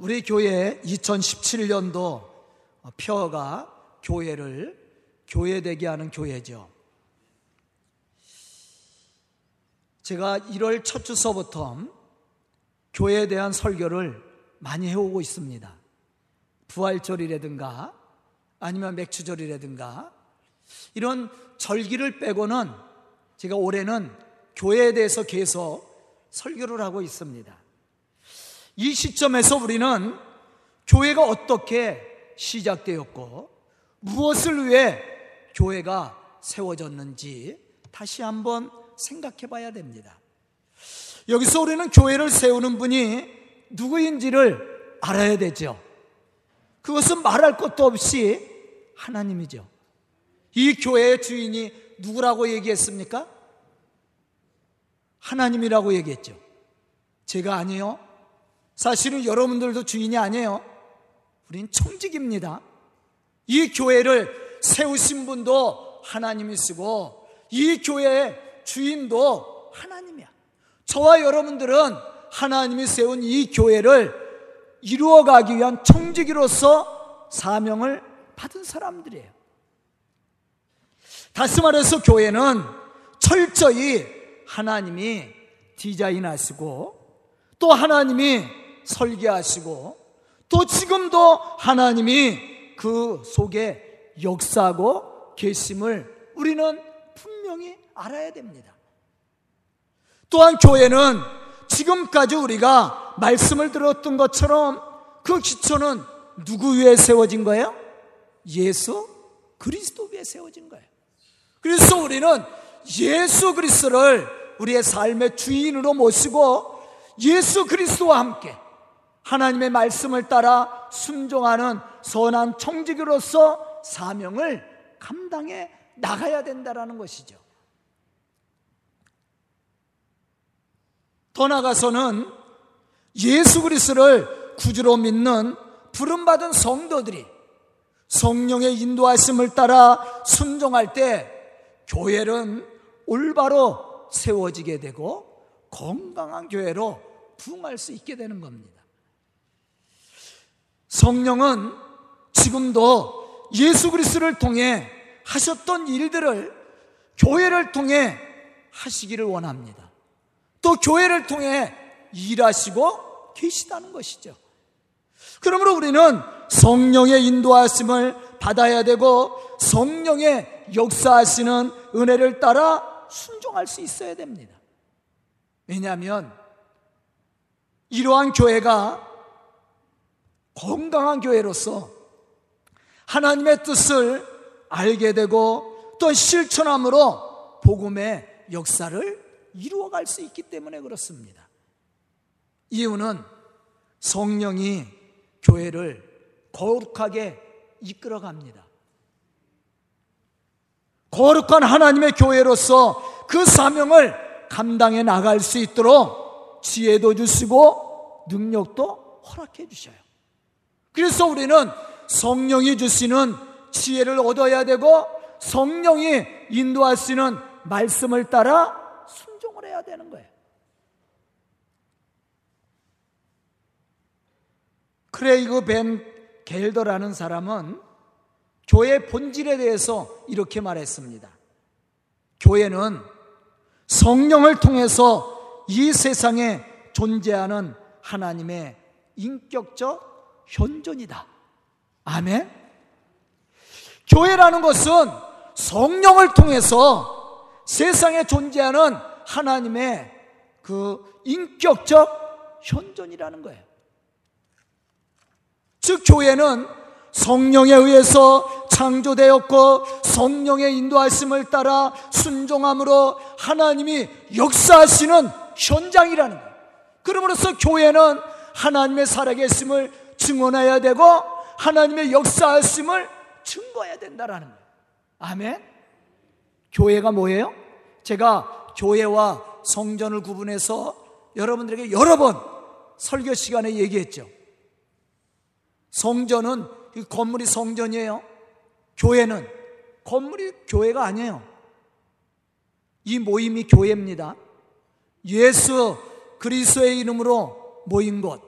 우리 교회 2017년도 표어가 교회를 교회되게 하는 교회죠. 제가 1월 첫 주서부터 교회에 대한 설교를 많이 해오고 있습니다. 부활절이라든가 아니면 맥주절이라든가 이런 절기를 빼고는 제가 올해는 교회에 대해서 계속 설교를 하고 있습니다. 이 시점에서 우리는 교회가 어떻게 시작되었고 무엇을 위해 교회가 세워졌는지 다시 한번 생각해 봐야 됩니다. 여기서 우리는 교회를 세우는 분이 누구인지를 알아야 되죠. 그것은 말할 것도 없이 하나님이죠. 이 교회의 주인이 누구라고 얘기했습니까? 하나님이라고 얘기했죠. 제가 아니에요. 사실은 여러분들도 주인이 아니에요. 우린 청직입니다. 이 교회를 세우신 분도 하나님이시고 이 교회의 주인도 하나님이야. 저와 여러분들은 하나님이 세운 이 교회를 이루어가기 위한 청지기로서 사명을 받은 사람들이에요. 다시 말해서 교회는 철저히 하나님이 디자인하시고 또 하나님이 설계하시고 또 지금도 하나님이 그 속에 역사하고 계심을 우리는 분명히 알아야 됩니다. 또한 교회는 지금까지 우리가 말씀을 들었던 것처럼 그 기초는 누구 위에 세워진 거예요? 예수 그리스도 위에 세워진 거예요. 그래서 우리는 예수 그리스도를 우리의 삶의 주인으로 모시고 예수 그리스도와 함께 하나님의 말씀을 따라 순종하는 선한 청지기로서 사명을 감당해 나가야 된다라는 것이죠. 더 나아가서는 예수 그리스도를 구주로 믿는 부름 받은 성도들이 성령의 인도하심을 따라 순종할 때 교회는 올바로 세워지게 되고 건강한 교회로 부흥할 수 있게 되는 겁니다. 성령은 지금도 예수 그리스도를 통해 하셨던 일들을 교회를 통해 하시기를 원합니다. 또 교회를 통해 일하시고 계시다는 것이죠. 그러므로 우리는 성령의 인도하심을 받아야 되고 성령의 역사하시는 은혜를 따라 순종할 수 있어야 됩니다. 왜냐하면 이러한 교회가 건강한 교회로서 하나님의 뜻을 알게 되고 또 실천함으로 복음의 역사를 이루어갈 수 있기 때문에 그렇습니다. 이유는 성령이 교회를 거룩하게 이끌어갑니다. 거룩한 하나님의 교회로서 그 사명을 감당해 나갈 수 있도록 지혜도 주시고 능력도 허락해 주셔요. 그래서 우리는 성령이 주시는 지혜를 얻어야 되고 성령이 인도하시는 말씀을 따라 순종을 해야 되는 거예요. 크레이그 벤 겔더라는 사람은 교회 본질에 대해서 이렇게 말했습니다. 교회는 성령을 통해서 이 세상에 존재하는 하나님의 인격적 현존이다. 아멘. 교회라는 것은 성령을 통해서 세상에 존재하는 하나님의 그 인격적 현존이라는 거예요. 즉, 교회는 성령에 의해서 창조되었고 성령의 인도하심을 따라 순종함으로 하나님이 역사하시는 현장이라는 거예요. 그러므로서 교회는 하나님의 살아계심을 증언해야 되고 하나님의 역사하심을 증거해야 된다라는 거예요. 아멘. 교회가 뭐예요? 제가 교회와 성전을 구분해서 여러분들에게 여러 번 설교 시간에 얘기했죠. 성전은 이 건물이 성전이에요. 교회는 건물이 교회가 아니에요. 이 모임이 교회입니다. 예수 그리스도의 이름으로 모인 곳.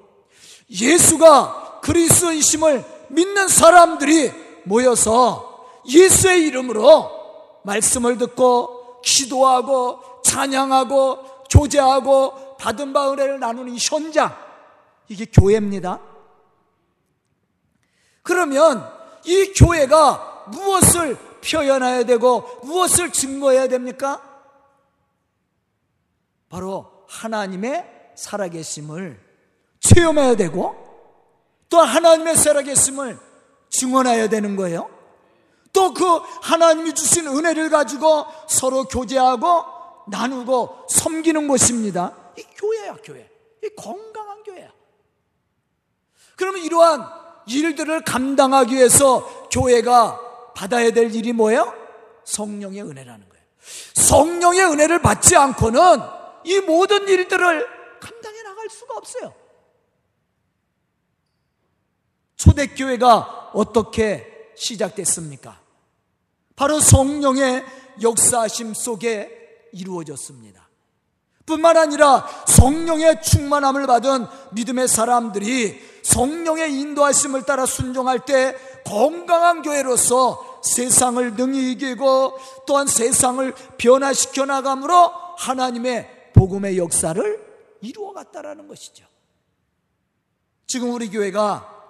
예수가 그리스도이심을 믿는 사람들이 모여서 예수의 이름으로 말씀을 듣고 기도하고 찬양하고 조제하고 받은 바 은혜를 나누는 현장 이게 교회입니다. 그러면 이 교회가 무엇을 표현해야 되고 무엇을 증거해야 됩니까? 바로 하나님의 살아계심을 체험해야 되고 또 하나님의 살아계심을 증언해야 되는 거예요. 또 그 하나님이 주신 은혜를 가지고 서로 교제하고 나누고 섬기는 것입니다. 이 교회야, 교회. 이 건강한 교회야. 그러면 이러한 일들을 감당하기 위해서 교회가 받아야 될 일이 뭐예요? 성령의 은혜라는 거예요. 성령의 은혜를 받지 않고는 이 모든 일들을 감당해 나갈 수가 없어요. 초대교회가 어떻게 시작됐습니까? 바로 성령의 역사심 속에 이루어졌습니다. 뿐만 아니라 성령의 충만함을 받은 믿음의 사람들이 성령의 인도하심을 따라 순종할 때 건강한 교회로서 세상을 능히 이기고 또한 세상을 변화시켜 나감으로 하나님의 복음의 역사를 이루어갔다라는 것이죠. 지금 우리 교회가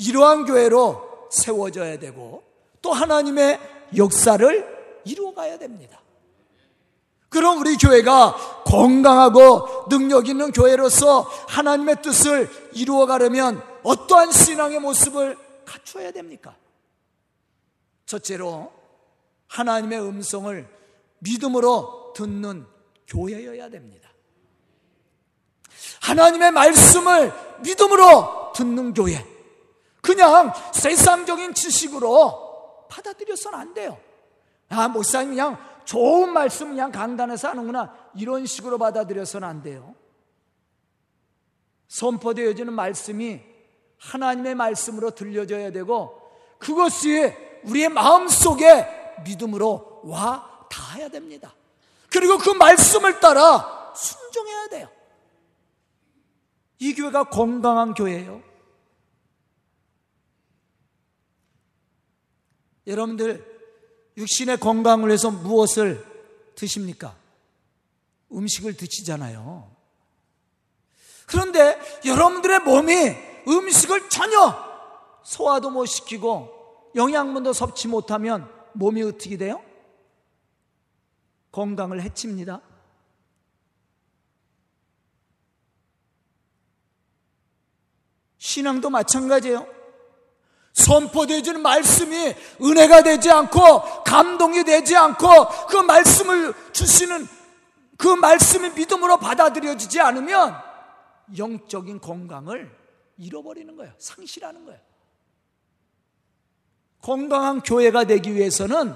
이러한 교회로 세워져야 되고 또 하나님의 역사를 이루어가야 됩니다. 그럼 우리 교회가 건강하고 능력 있는 교회로서 하나님의 뜻을 이루어가려면 어떠한 신앙의 모습을 갖춰야 됩니까? 첫째로 하나님의 음성을 믿음으로 듣는 교회여야 됩니다. 하나님의 말씀을 믿음으로 듣는 교회. 그냥 세상적인 지식으로 받아들여서는 안 돼요. 아, 목사님 그냥 좋은 말씀 그냥 강단에서 하는구나. 이런 식으로 받아들여서는 안 돼요. 선포되어지는 말씀이 하나님의 말씀으로 들려져야 되고 그것이 우리의 마음 속에 믿음으로 와 닿아야 됩니다. 그리고 그 말씀을 따라 순종해야 돼요. 이 교회가 건강한 교회예요. 여러분들 육신의 건강을 위해서 무엇을 드십니까? 음식을 드시잖아요. 그런데 여러분들의 몸이 음식을 전혀 소화도 못 시키고 영양분도 섭취 못하면 몸이 어떻게 돼요? 건강을 해칩니다. 신앙도 마찬가지예요. 선포되어지는 말씀이 은혜가 되지 않고 감동이 되지 않고 그 말씀을 주시는 그 말씀이 믿음으로 받아들여지지 않으면 영적인 건강을 잃어버리는 거예요. 상실하는 거예요. 건강한 교회가 되기 위해서는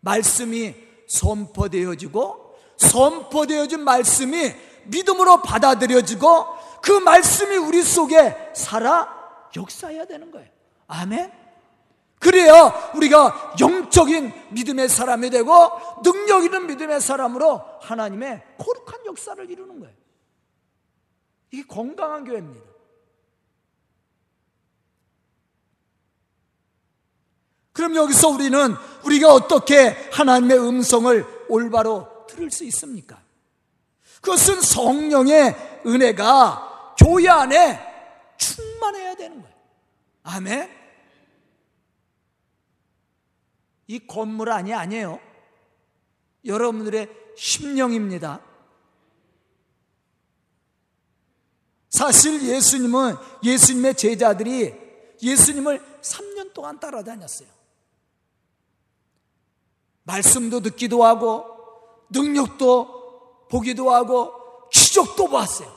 말씀이 선포되어지고 선포되어진 말씀이 믿음으로 받아들여지고 그 말씀이 우리 속에 살아 역사해야 되는 거예요. 아멘. 그래야 우리가 영적인 믿음의 사람이 되고 능력 있는 믿음의 사람으로 하나님의 거룩한 역사를 이루는 거예요. 이게 건강한 교회입니다. 그럼 여기서 우리는 우리가 어떻게 하나님의 음성을 올바로 들을 수 있습니까? 그것은 성령의 은혜가 교회 안에 충만해야 되는 거예요. 아멘. 이 건물 안이 아니에요. 여러분들의 심령입니다. 사실 예수님은 예수님의 제자들이 예수님을 3년 동안 따라다녔어요. 말씀도 듣기도 하고 능력도 보기도 하고 기적도 봤어요.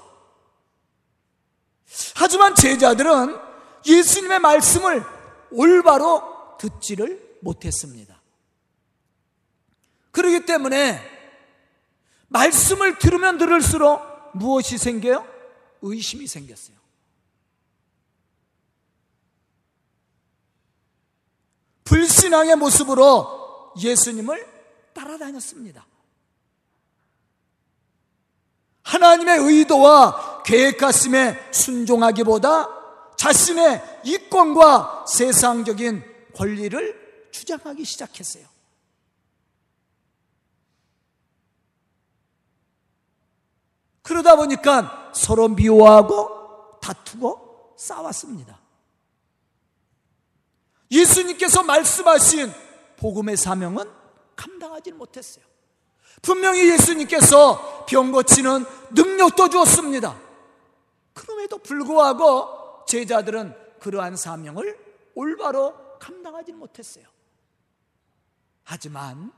하지만 제자들은 예수님의 말씀을 올바로 듣지를 못했습니다. 그렇기 때문에 말씀을 들으면 들을수록 무엇이 생겨요? 의심이 생겼어요. 불신앙의 모습으로 예수님을 따라다녔습니다. 하나님의 의도와 계획 가슴에 순종하기보다 자신의 이권과 세상적인 권리를 주장하기 시작했어요. 그러다 보니까 서로 미워하고 다투고 싸웠습니다. 예수님께서 말씀하신 복음의 사명은 감당하지 못했어요. 분명히 예수님께서 병 고치는 능력도 주었습니다. 그럼에도 불구하고 제자들은 그러한 사명을 올바로 감당하지 못했어요. 하지만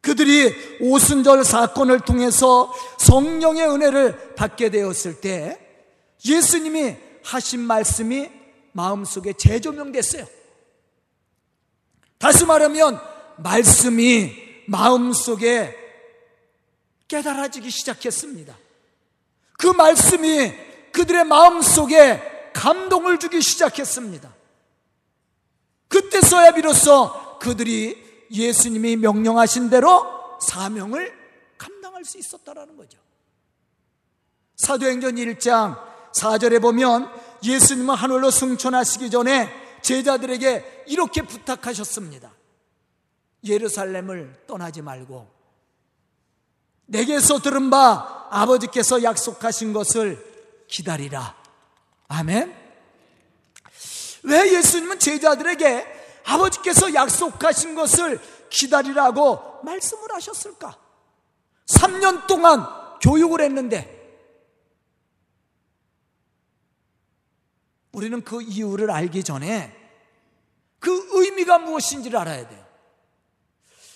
그들이 오순절 사건을 통해서 성령의 은혜를 받게 되었을 때 예수님이 하신 말씀이 마음속에 재조명됐어요. 다시 말하면 말씀이 마음속에 깨달아지기 시작했습니다. 그 말씀이 그들의 마음속에 감동을 주기 시작했습니다. 그때서야 비로소 그들이 예수님이 명령하신 대로 사명을 감당할 수 있었다라는 거죠. 사도행전 1장 4절에 보면 예수님은 하늘로 승천하시기 전에 제자들에게 이렇게 부탁하셨습니다. 예루살렘을 떠나지 말고 내게서 들은 바 아버지께서 약속하신 것을 기다리라. 아멘. 왜 예수님은 제자들에게 아버지께서 약속하신 것을 기다리라고 말씀을 하셨을까? 3년 동안 교육을 했는데 우리는 그 이유를 알기 전에 그 의미가 무엇인지를 알아야 돼요.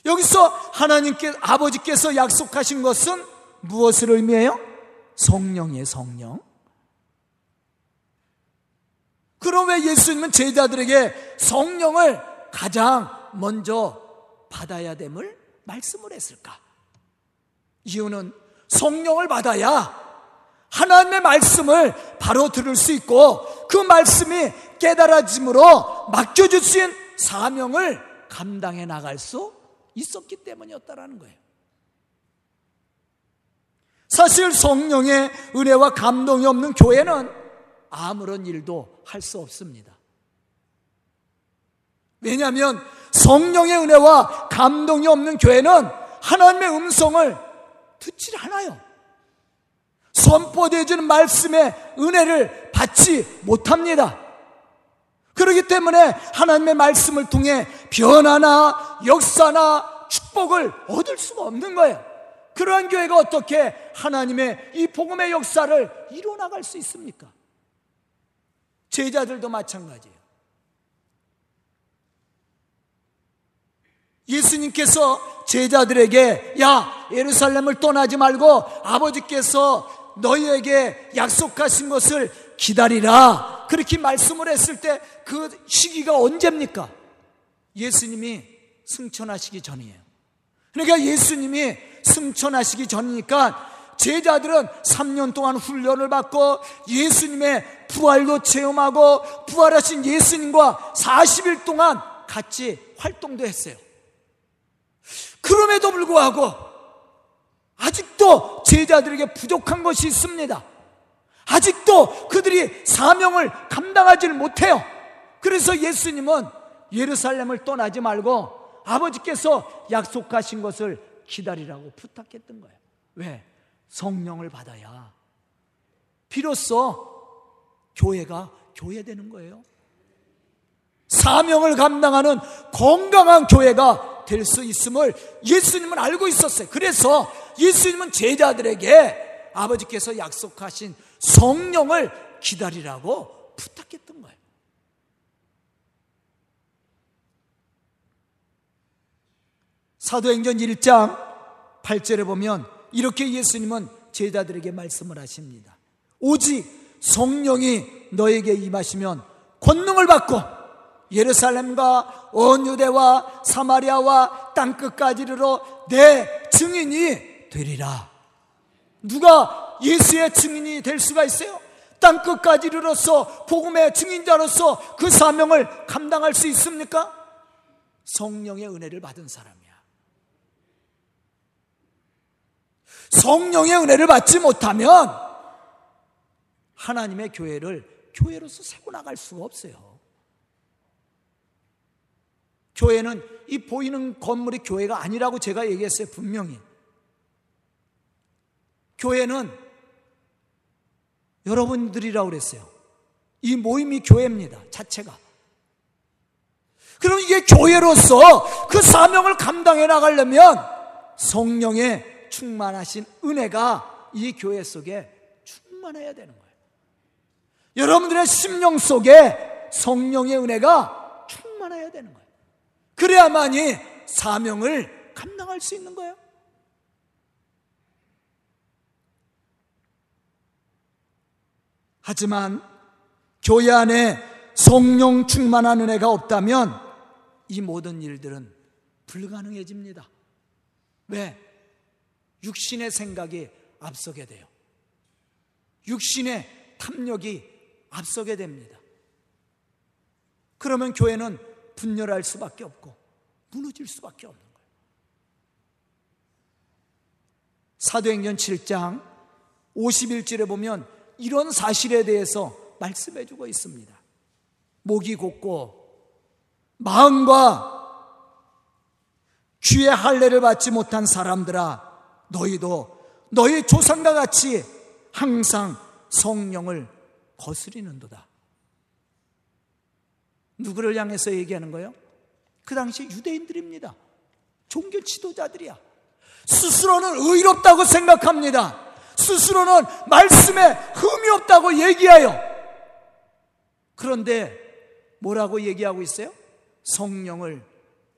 여기서 하나님께 아버지께서 약속하신 것은 무엇을 의미해요? 성령의 성령. 그럼 왜 예수님은 제자들에게 성령을 가장 먼저 받아야 됨을 말씀을 했을까? 이유는 성령을 받아야 하나님의 말씀을 바로 들을 수 있고 그 말씀이 깨달아짐으로 맡겨주신 사명을 감당해 나갈 수 있었기 때문이었다라는 거예요. 사실 성령의 은혜와 감동이 없는 교회는 아무런 일도 할 수 없습니다. 왜냐하면 성령의 은혜와 감동이 없는 교회는 하나님의 음성을 듣질 않아요. 선포되어지는 말씀의 은혜를 받지 못합니다. 그렇기 때문에 하나님의 말씀을 통해 변화나 역사나 축복을 얻을 수가 없는 거예요. 그러한 교회가 어떻게 하나님의 이 복음의 역사를 이루어나갈 수 있습니까? 제자들도 마찬가지예요. 예수님께서 제자들에게 야 예루살렘을 떠나지 말고 아버지께서 너희에게 약속하신 것을 기다리라 그렇게 말씀을 했을 때 그 시기가 언제입니까? 예수님이 승천하시기 전이에요. 그러니까 예수님이 승천하시기 전이니까 제자들은 3년 동안 훈련을 받고 예수님의 부활도 체험하고 부활하신 예수님과 40일 동안 같이 활동도 했어요. 그럼에도 불구하고 아직도 제자들에게 부족한 것이 있습니다. 아직도 그들이 사명을 감당하지를 못해요. 그래서 예수님은 예루살렘을 떠나지 말고 아버지께서 약속하신 것을 기다리라고 부탁했던 거예요. 왜? 성령을 받아야 비로소 교회가 교회되는 거예요. 사명을 감당하는 건강한 교회가 될 수 있음을 예수님은 알고 있었어요. 그래서 예수님은 제자들에게 아버지께서 약속하신 성령을 기다리라고 부탁했던 거예요. 사도행전 1장 8절에 보면 이렇게 예수님은 제자들에게 말씀을 하십니다. 오직 성령이 너에게 임하시면 권능을 받고 예루살렘과 온 유대와 사마리아와 땅 끝까지 이르러 내 증인이 되리라. 누가 예수의 증인이 될 수가 있어요? 땅 끝까지 이르러서 복음의 증인자로서 그 사명을 감당할 수 있습니까? 성령의 은혜를 받은 사람이야. 성령의 은혜를 받지 못하면 하나님의 교회를 교회로서 세고 나갈 수가 없어요. 교회는 이 보이는 건물이 교회가 아니라고 제가 얘기했어요, 분명히. 교회는 여러분들이라고 그랬어요. 이 모임이 교회입니다, 자체가. 그럼 이게 교회로서 그 사명을 감당해 나가려면 성령의 충만하신 은혜가 이 교회 속에 충만해야 되는 거예요. 여러분들의 심령 속에 성령의 은혜가 충만해야 되는 거예요. 그래야만이 사명을 감당할 수 있는 거예요. 하지만 교회 안에 성령 충만한 은혜가 없다면 이 모든 일들은 불가능해집니다. 왜? 육신의 생각이 앞서게 돼요. 육신의 탐욕이 앞서게 됩니다. 그러면 교회는 분열할 수밖에 없고 무너질 수밖에 없는 거예요. 사도행전 7장 51절에 보면 이런 사실에 대해서 말씀해 주고 있습니다. 목이 곧고 마음과 귀의 할례를 받지 못한 사람들아 너희도 너희 조상과 같이 항상 성령을 거스리는도다. 누구를 향해서 얘기하는 거예요? 그 당시 유대인들입니다. 종교 지도자들이야. 스스로는 의롭다고 생각합니다. 스스로는 말씀에 흠이 없다고 얘기해요. 그런데 뭐라고 얘기하고 있어요? 성령을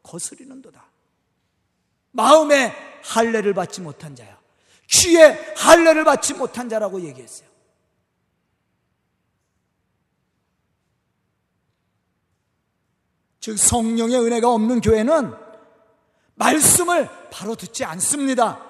거스리는도다. 마음에 할례를 받지 못한 자야. 귀에 할례를 받지 못한 자라고 얘기했어요. 즉 성령의 은혜가 없는 교회는 말씀을 바로 듣지 않습니다.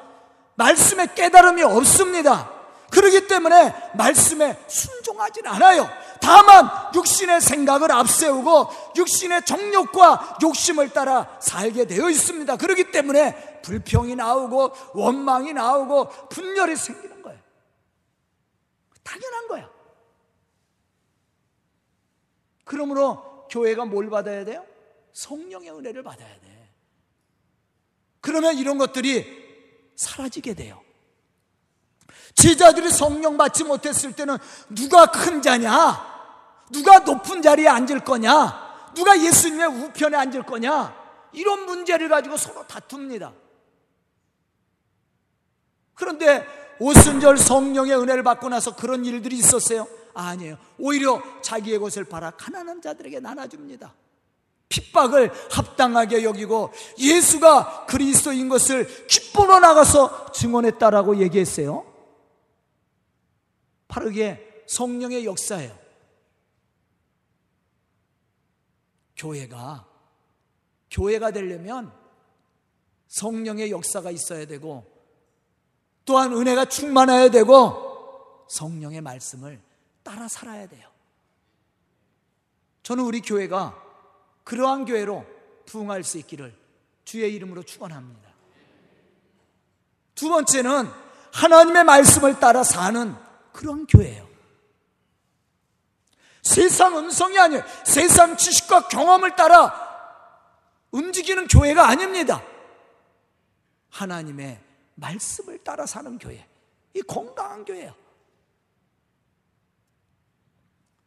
말씀에 깨달음이 없습니다. 그러기 때문에 말씀에 순종하진 않아요. 다만 육신의 생각을 앞세우고 육신의 정욕과 욕심을 따라 살게 되어 있습니다. 그렇기 때문에 불평이 나오고 원망이 나오고 분열이 생기는 거예요. 당연한 거야. 그러므로 교회가 뭘 받아야 돼요? 성령의 은혜를 받아야 돼. 그러면 이런 것들이 사라지게 돼요. 제자들이 성령 받지 못했을 때는 누가 큰 자냐? 누가 높은 자리에 앉을 거냐? 누가 예수님의 우편에 앉을 거냐? 이런 문제를 가지고 서로 다툽니다. 그런데 오순절 성령의 은혜를 받고 나서 그런 일들이 있었어요? 아니에요. 오히려 자기의 것을 팔아 가난한 자들에게 나눠줍니다. 핍박을 합당하게 여기고 예수가 그리스도인 것을 기쁨으로 나가서 증언했다라고 얘기했어요. 바로 이게 성령의 역사예요. 교회가 교회가 되려면 성령의 역사가 있어야 되고 또한 은혜가 충만해야 되고 성령의 말씀을 따라 살아야 돼요. 저는 우리 교회가 그러한 교회로 부흥할 수 있기를 주의 이름으로 축원합니다. 두 번째는 하나님의 말씀을 따라 사는 그런 교회예요. 세상 음성이 아니에요. 세상 지식과 경험을 따라 움직이는 교회가 아닙니다. 하나님의 말씀을 따라 사는 교회. 이 건강한 교회예요.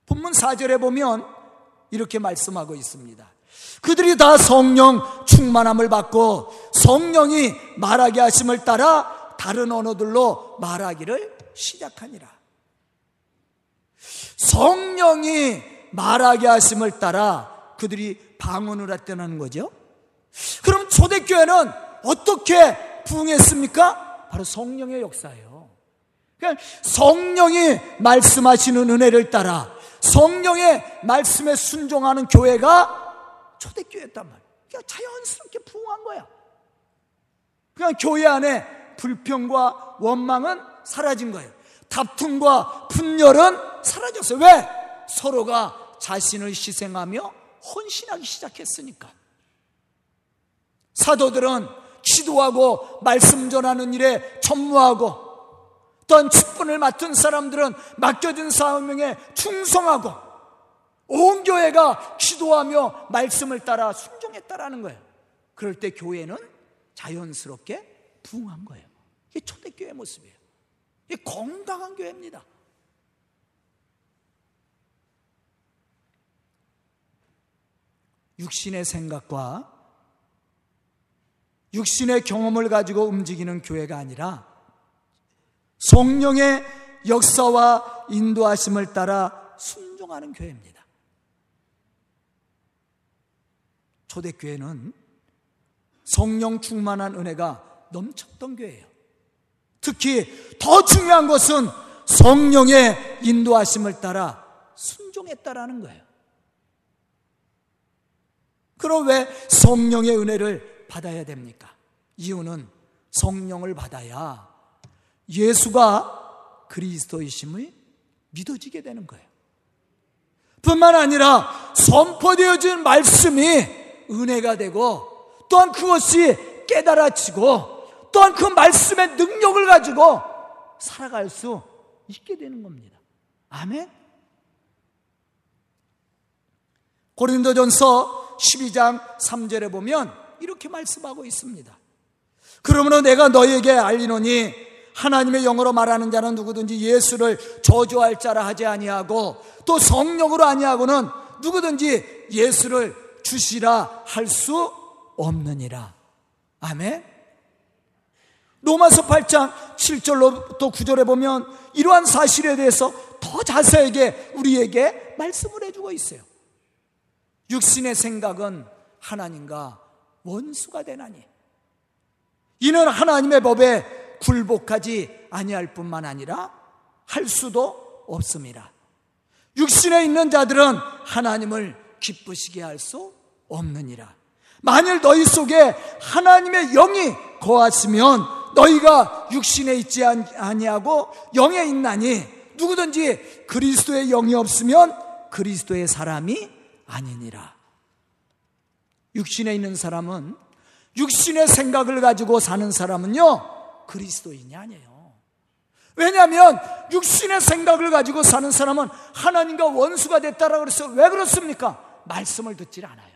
본문 4절에 보면 이렇게 말씀하고 있습니다. 그들이 다 성령 충만함을 받고 성령이 말하게 하심을 따라 다른 언어들로 말하기를 시작하니라. 성령이 말하게 하심을 따라 그들이 방언을 했다는 거죠. 그럼 초대교회는 어떻게 부흥했습니까? 바로 성령의 역사예요. 그러니까 성령이 말씀하시는 은혜를 따라 성령의 말씀에 순종하는 교회가 초대교회였단 말이에요. 그냥 자연스럽게 부흥한 거야. 그냥 교회 안에 불평과 원망은 사라진 거예요. 다툼과 분열은 사라졌어요. 왜? 서로가 자신을 희생하며 헌신하기 시작했으니까. 사도들은 기도하고 말씀 전하는 일에 전무하고 또한 직분을 맡은 사람들은 맡겨진 사명에 충성하고 온 교회가 기도하며 말씀을 따라 순종했다라는 거예요. 그럴 때 교회는 자연스럽게 부흥한 거예요. 이게 초대교회 모습이에요. 이게 건강한 교회입니다. 육신의 생각과 육신의 경험을 가지고 움직이는 교회가 아니라 성령의 역사와 인도하심을 따라 순종하는 교회입니다. 초대교회는 성령 충만한 은혜가 넘쳤던 교회예요. 특히 더 중요한 것은 성령의 인도하심을 따라 순종했다라는 거예요. 그럼 왜 성령의 은혜를 받아야 됩니까? 이유는 성령을 받아야 예수가 그리스도이심을 믿어지게 되는 거예요. 뿐만 아니라 선포되어진 말씀이 은혜가 되고 또한 그것이 깨달아지고 또한 그 말씀의 능력을 가지고 살아갈 수 있게 되는 겁니다. 아멘? 고린도전서 12장 3절에 보면 이렇게 말씀하고 있습니다. 그러므로 내가 너에게 알리노니 하나님의 영어로 말하는 자는 누구든지 예수를 저주할 자라 하지 아니하고 또 성령으로 아니하고는 누구든지 예수를 주시라 할 수 없느니라. 아멘. 로마서 8장 7절로 또 9절에 보면 이러한 사실에 대해서 더 자세하게 우리에게 말씀을 해주고 있어요. 육신의 생각은 하나님과 원수가 되나니 이는 하나님의 법에 굴복하지 아니할 뿐만 아니라 할 수도 없습니다. 육신에 있는 자들은 하나님을 기쁘시게 할 수 없느니라. 만일 너희 속에 하나님의 영이 거하시면 너희가 육신에 있지 아니하고 영에 있나니 누구든지 그리스도의 영이 없으면 그리스도의 사람이 아니니라. 육신에 있는 사람은 육신의 생각을 가지고 사는 사람은요, 그리스도인이 아니에요. 왜냐하면 육신의 생각을 가지고 사는 사람은 하나님과 원수가 됐다라 그래서 왜 그렇습니까? 말씀을 듣질 않아요.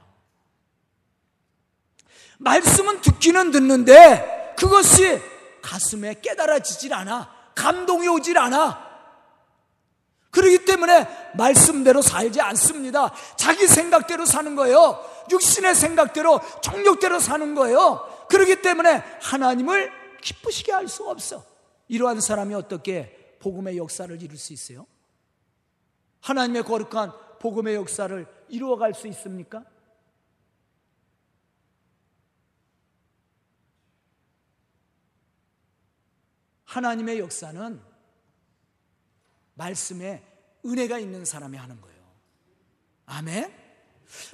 말씀은 듣기는 듣는데 그것이 가슴에 깨달아지질 않아. 감동이 오질 않아. 그러기 때문에 말씀대로 살지 않습니다. 자기 생각대로 사는 거예요. 육신의 생각대로, 정욕대로 사는 거예요. 그러기 때문에 하나님을 기쁘시게 할 수 없어. 이러한 사람이 어떻게 복음의 역사를 이룰 수 있어요? 하나님의 거룩한 복음의 역사를 이루어갈 수 있습니까? 하나님의 역사는 말씀에 은혜가 있는 사람이 하는 거예요. 아멘?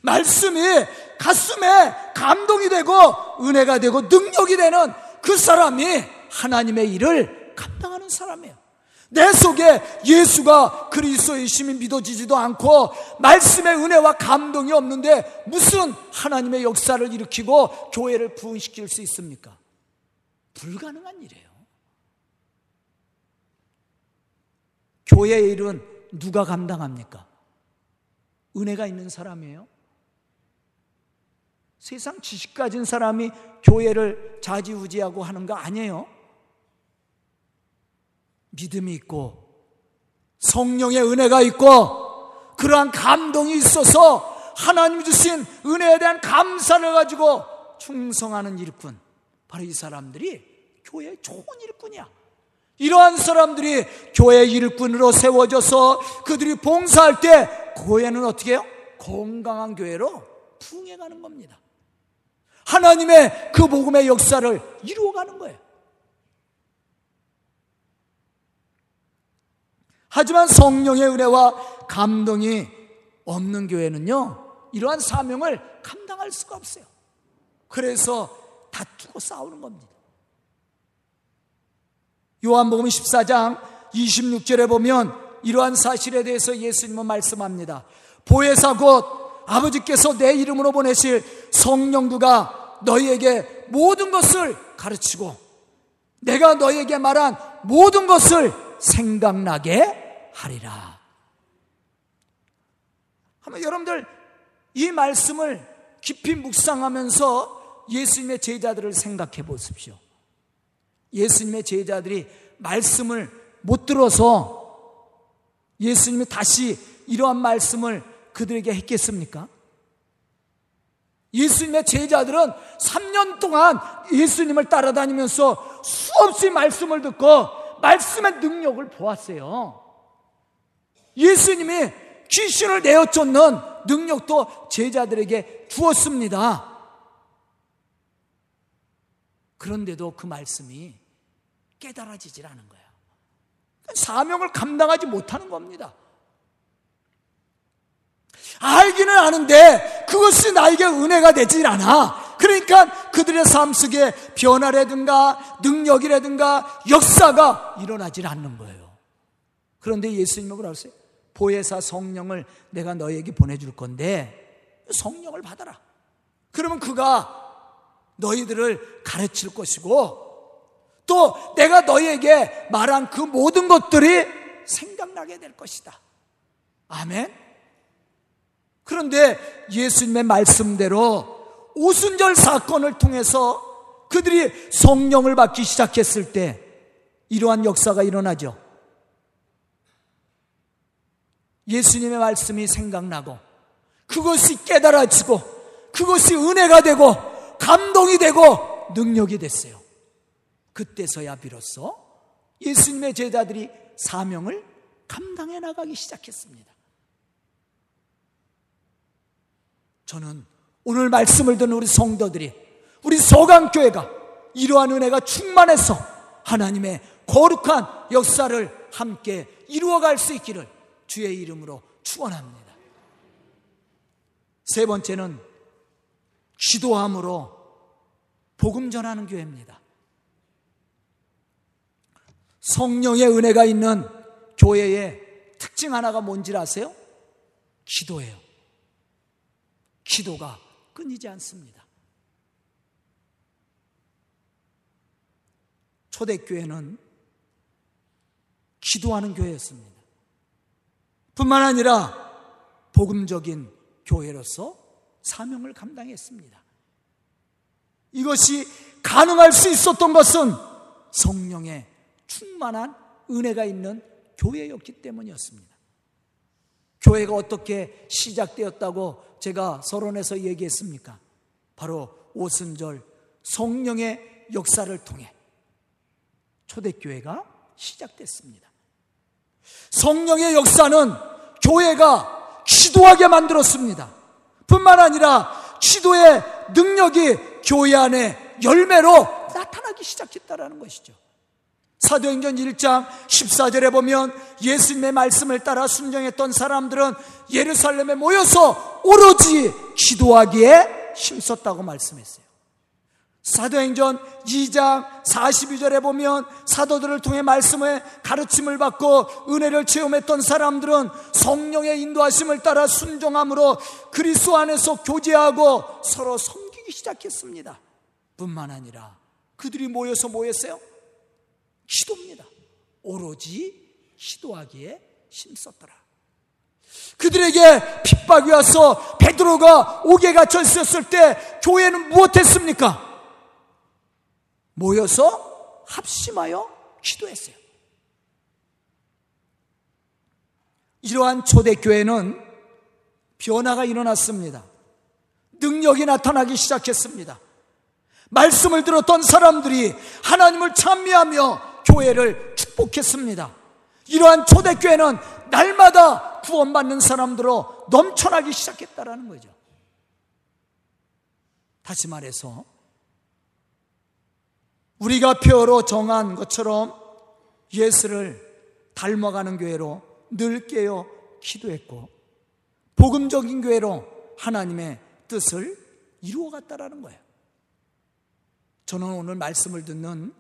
말씀이 가슴에 감동이 되고 은혜가 되고 능력이 되는 그 사람이 하나님의 일을 감당하는 사람이에요. 내 속에 예수가 그리스도의심이 믿어지지도 않고 말씀의 은혜와 감동이 없는데 무슨 하나님의 역사를 일으키고 교회를 부흥시킬 수 있습니까? 불가능한 일이에요. 교회의 일은 누가 감당합니까? 은혜가 있는 사람이에요. 세상 지식 가진 사람이 교회를 자지우지하고 하는 거 아니에요. 믿음이 있고 성령의 은혜가 있고 그러한 감동이 있어서 하나님 주신 은혜에 대한 감사를 가지고 충성하는 일꾼 바로 이 사람들이 교회의 좋은 일꾼이야. 이러한 사람들이 교회 일꾼으로 세워져서 그들이 봉사할 때 교회는 어떻게 해요? 건강한 교회로 풍해가는 겁니다. 하나님의 그 복음의 역사를 이루어가는 거예요. 하지만 성령의 은혜와 감동이 없는 교회는요, 이러한 사명을 감당할 수가 없어요. 그래서 다투고 싸우는 겁니다. 요한복음 14장 26절에 보면 이러한 사실에 대해서 예수님은 말씀합니다. 보혜사 곧 아버지께서 내 이름으로 보내실 성령두가 너희에게 모든 것을 가르치고 내가 너희에게 말한 모든 것을 생각나게 하리라. 한번 여러분들 이 말씀을 깊이 묵상하면서 예수님의 제자들을 생각해 보십시오. 예수님의 제자들이 말씀을 못 들어서 예수님이 다시 이러한 말씀을 그들에게 했겠습니까? 예수님의 제자들은 3년 동안 예수님을 따라다니면서 수없이 말씀을 듣고 말씀의 능력을 보았어요. 예수님이 귀신을 내어 쫓는 능력도 제자들에게 주었습니다. 그런데도 그 말씀이 깨달아지질 않은 거예요. 사명을 감당하지 못하는 겁니다. 알기는 아는데 그것이 나에게 은혜가 되질 않아. 그러니까 그들의 삶 속에 변화라든가 능력이라든가 역사가 일어나질 않는 거예요. 그런데 예수님은 했어요? 보혜사 성령을 내가 너에게 보내줄 건데 성령을 받아라. 그러면 그가 너희들을 가르칠 것이고 또 내가 너희에게 말한 그 모든 것들이 생각나게 될 것이다. 아멘. 그런데 예수님의 말씀대로 오순절 사건을 통해서 그들이 성령을 받기 시작했을 때 이러한 역사가 일어나죠. 예수님의 말씀이 생각나고 그것이 깨달아지고 그것이 은혜가 되고 감동이 되고 능력이 됐어요. 그때서야 비로소 예수님의 제자들이 사명을 감당해 나가기 시작했습니다. 저는 오늘 말씀을 듣는 우리 성도들이 우리 서강교회가 이러한 은혜가 충만해서 하나님의 거룩한 역사를 함께 이루어갈 수 있기를 주의 이름으로 축원합니다. 세 번째는 기도함으로 복음 전하는 교회입니다. 성령의 은혜가 있는 교회의 특징 하나가 뭔지 아세요? 기도예요. 기도가 끊이지 않습니다. 초대교회는 기도하는 교회였습니다. 뿐만 아니라 복음적인 교회로서 사명을 감당했습니다. 이것이 가능할 수 있었던 것은 성령의 충만한 은혜가 있는 교회였기 때문이었습니다. 교회가 어떻게 시작되었다고 제가 서론에서 얘기했습니까? 바로 오순절 성령의 역사를 통해 초대교회가 시작됐습니다. 성령의 역사는 교회가 기도하게 만들었습니다. 뿐만 아니라 기도의 능력이 교회 안에 열매로 나타나기 시작했다라는 것이죠. 사도행전 1장 14절에 보면 예수님의 말씀을 따라 순종했던 사람들은 예루살렘에 모여서 오로지 기도하기에 힘썼다고 말씀했어요. 사도행전 2장 42절에 보면 사도들을 통해 말씀의 가르침을 받고 은혜를 체험했던 사람들은 성령의 인도하심을 따라 순종함으로 그리스도 안에서 교제하고 서로 섬기기 시작했습니다. 뿐만 아니라 그들이 모여서 모였어요. 기도입니다. 오로지 기도하기에 힘썼더라. 그들에게 핍박이 와서 베드로가 옥에 갇혀 있었을 때 교회는 무엇했습니까? 모여서 합심하여 기도했어요. 이러한 초대교회는 변화가 일어났습니다. 능력이 나타나기 시작했습니다. 말씀을 들었던 사람들이 하나님을 찬미하며 교회를 축복했습니다. 이러한 초대교회는 날마다 구원받는 사람들로 넘쳐나기 시작했다라는 거죠. 다시 말해서 우리가 표로 정한 것처럼 예수를 닮아가는 교회로 늘 깨어 기도했고 복음적인 교회로 하나님의 뜻을 이루어갔다라는 거예요. 저는 오늘 말씀을 듣는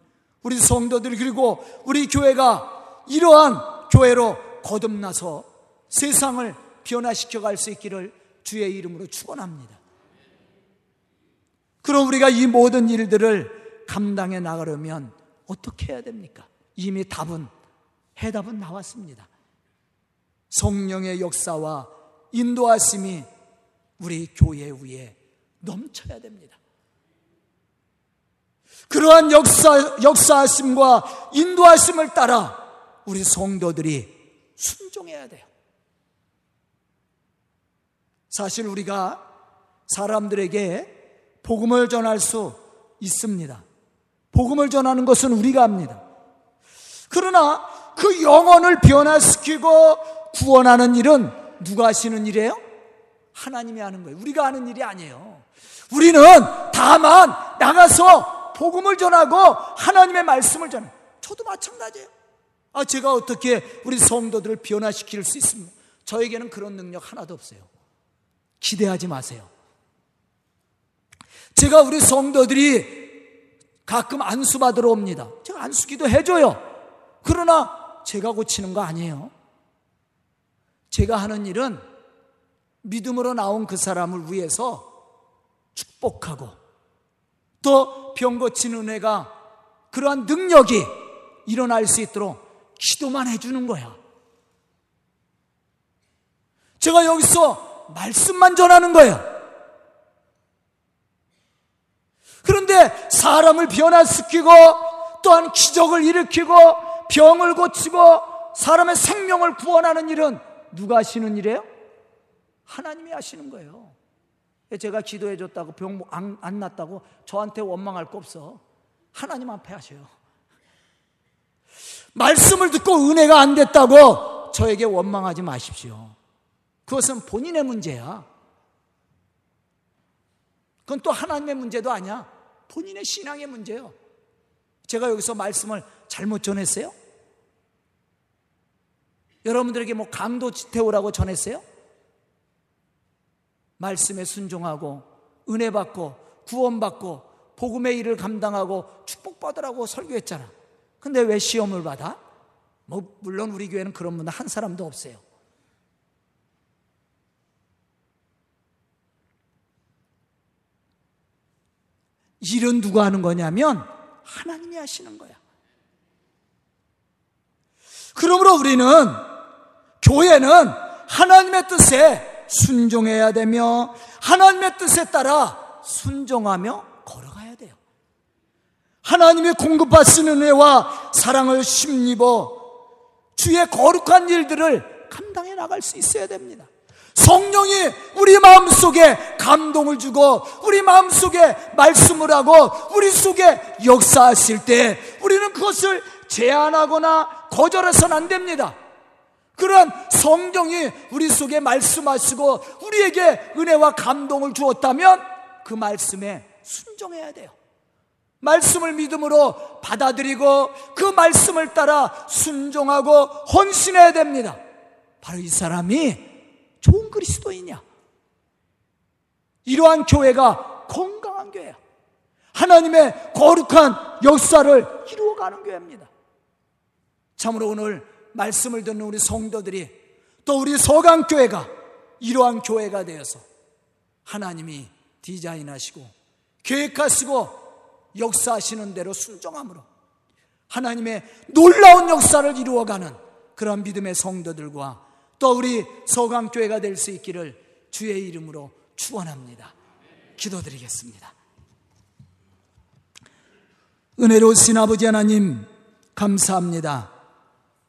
우리 성도들이 그리고 우리 교회가 이러한 교회로 거듭나서 세상을 변화시켜 갈 수 있기를 주의 이름으로 축원합니다. 그럼 우리가 이 모든 일들을 감당해 나가려면 어떻게 해야 됩니까? 이미 답은 해답은 나왔습니다. 성령의 역사와 인도하심이 우리 교회 위에 넘쳐야 됩니다. 그러한 역사, 역사하심과 인도하심을 따라 우리 성도들이 순종해야 돼요. 사실 우리가 사람들에게 복음을 전할 수 있습니다. 복음을 전하는 것은 우리가 합니다. 그러나 그 영혼을 변화시키고 구원하는 일은 누가 하시는 일이에요? 하나님이 하는 거예요. 우리가 하는 일이 아니에요. 우리는 다만 나가서 복음을 전하고 하나님의 말씀을 전해. 저도 마찬가지예요. 아, 제가 어떻게 우리 성도들을 변화시킬 수 있습니까? 저에게는 그런 능력 하나도 없어요. 기대하지 마세요. 제가 우리 성도들이 가끔 안수 받으러 옵니다. 제가 안수기도 해줘요. 그러나 제가 고치는 거 아니에요. 제가 하는 일은 믿음으로 나온 그 사람을 위해서 축복하고 또병 고치는 은혜가 그러한 능력이 일어날 수 있도록 기도만 해주는 거야. 제가 여기서 말씀만 전하는 거예요. 그런데 사람을 변화시키고 또한 기적을 일으키고 병을 고치고 사람의 생명을 구원하는 일은 누가 하시는 일이에요? 하나님이 하시는 거예요. 제가 기도해 줬다고 병 안, 안 났다고 저한테 원망할 거 없어. 하나님 앞에 하셔요. 말씀을 듣고 은혜가 안 됐다고 저에게 원망하지 마십시오. 그것은 본인의 문제야. 그건 또 하나님의 문제도 아니야. 본인의 신앙의 문제예요. 제가 여기서 말씀을 잘못 전했어요? 여러분들에게 뭐 강도 태우라고 전했어요? 말씀에 순종하고 은혜 받고 구원 받고 복음의 일을 감당하고 축복 받으라고 설교했잖아. 근데 왜 시험을 받아? 뭐 물론 우리 교회는 그런 분 한 사람도 없어요. 일은 누가 하는 거냐면 하나님이 하시는 거야. 그러므로 우리는 교회는 하나님의 뜻에 순종해야 되며 하나님의 뜻에 따라 순종하며 걸어가야 돼요. 하나님이 공급하시는 은혜와 사랑을 심입어 주의 거룩한 일들을 감당해 나갈 수 있어야 됩니다. 성령이 우리 마음 속에 감동을 주고 우리 마음 속에 말씀을 하고 우리 속에 역사하실 때 우리는 그것을 제한하거나 거절해서는 안 됩니다. 그런 성경이 우리 속에 말씀하시고 우리에게 은혜와 감동을 주었다면 그 말씀에 순종해야 돼요. 말씀을 믿음으로 받아들이고 그 말씀을 따라 순종하고 헌신해야 됩니다. 바로 이 사람이 좋은 그리스도이냐? 이러한 교회가 건강한 교회야. 하나님의 거룩한 역사를 이루어가는 교회입니다. 참으로 오늘 말씀을 듣는 우리 성도들이 또 우리 서강교회가 이러한 교회가 되어서 하나님이 디자인하시고 계획하시고 역사하시는 대로 순종함으로 하나님의 놀라운 역사를 이루어가는 그런 믿음의 성도들과 또 우리 서강교회가 될 수 있기를 주의 이름으로 축원합니다. 기도드리겠습니다. 은혜로우신 아버지 하나님 감사합니다.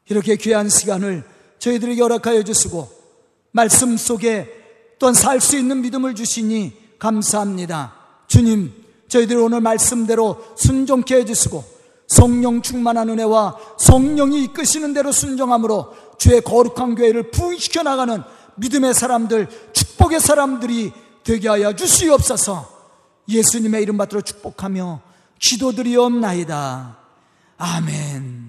이렇게 귀한 시간을 저희들에게 허락하여 주시고 말씀 속에 또한 살 수 있는 믿음을 주시니 감사합니다. 주님, 저희들 오늘 말씀대로 순종케 해주시고 성령 충만한 은혜와 성령이 이끄시는 대로 순종함으로 주의 거룩한 교회를 부흥시켜 나가는 믿음의 사람들, 축복의 사람들이 되게 하여 주시옵소서 예수님의 이름 받들어 축복하며 기도드리옵나이다. 아멘.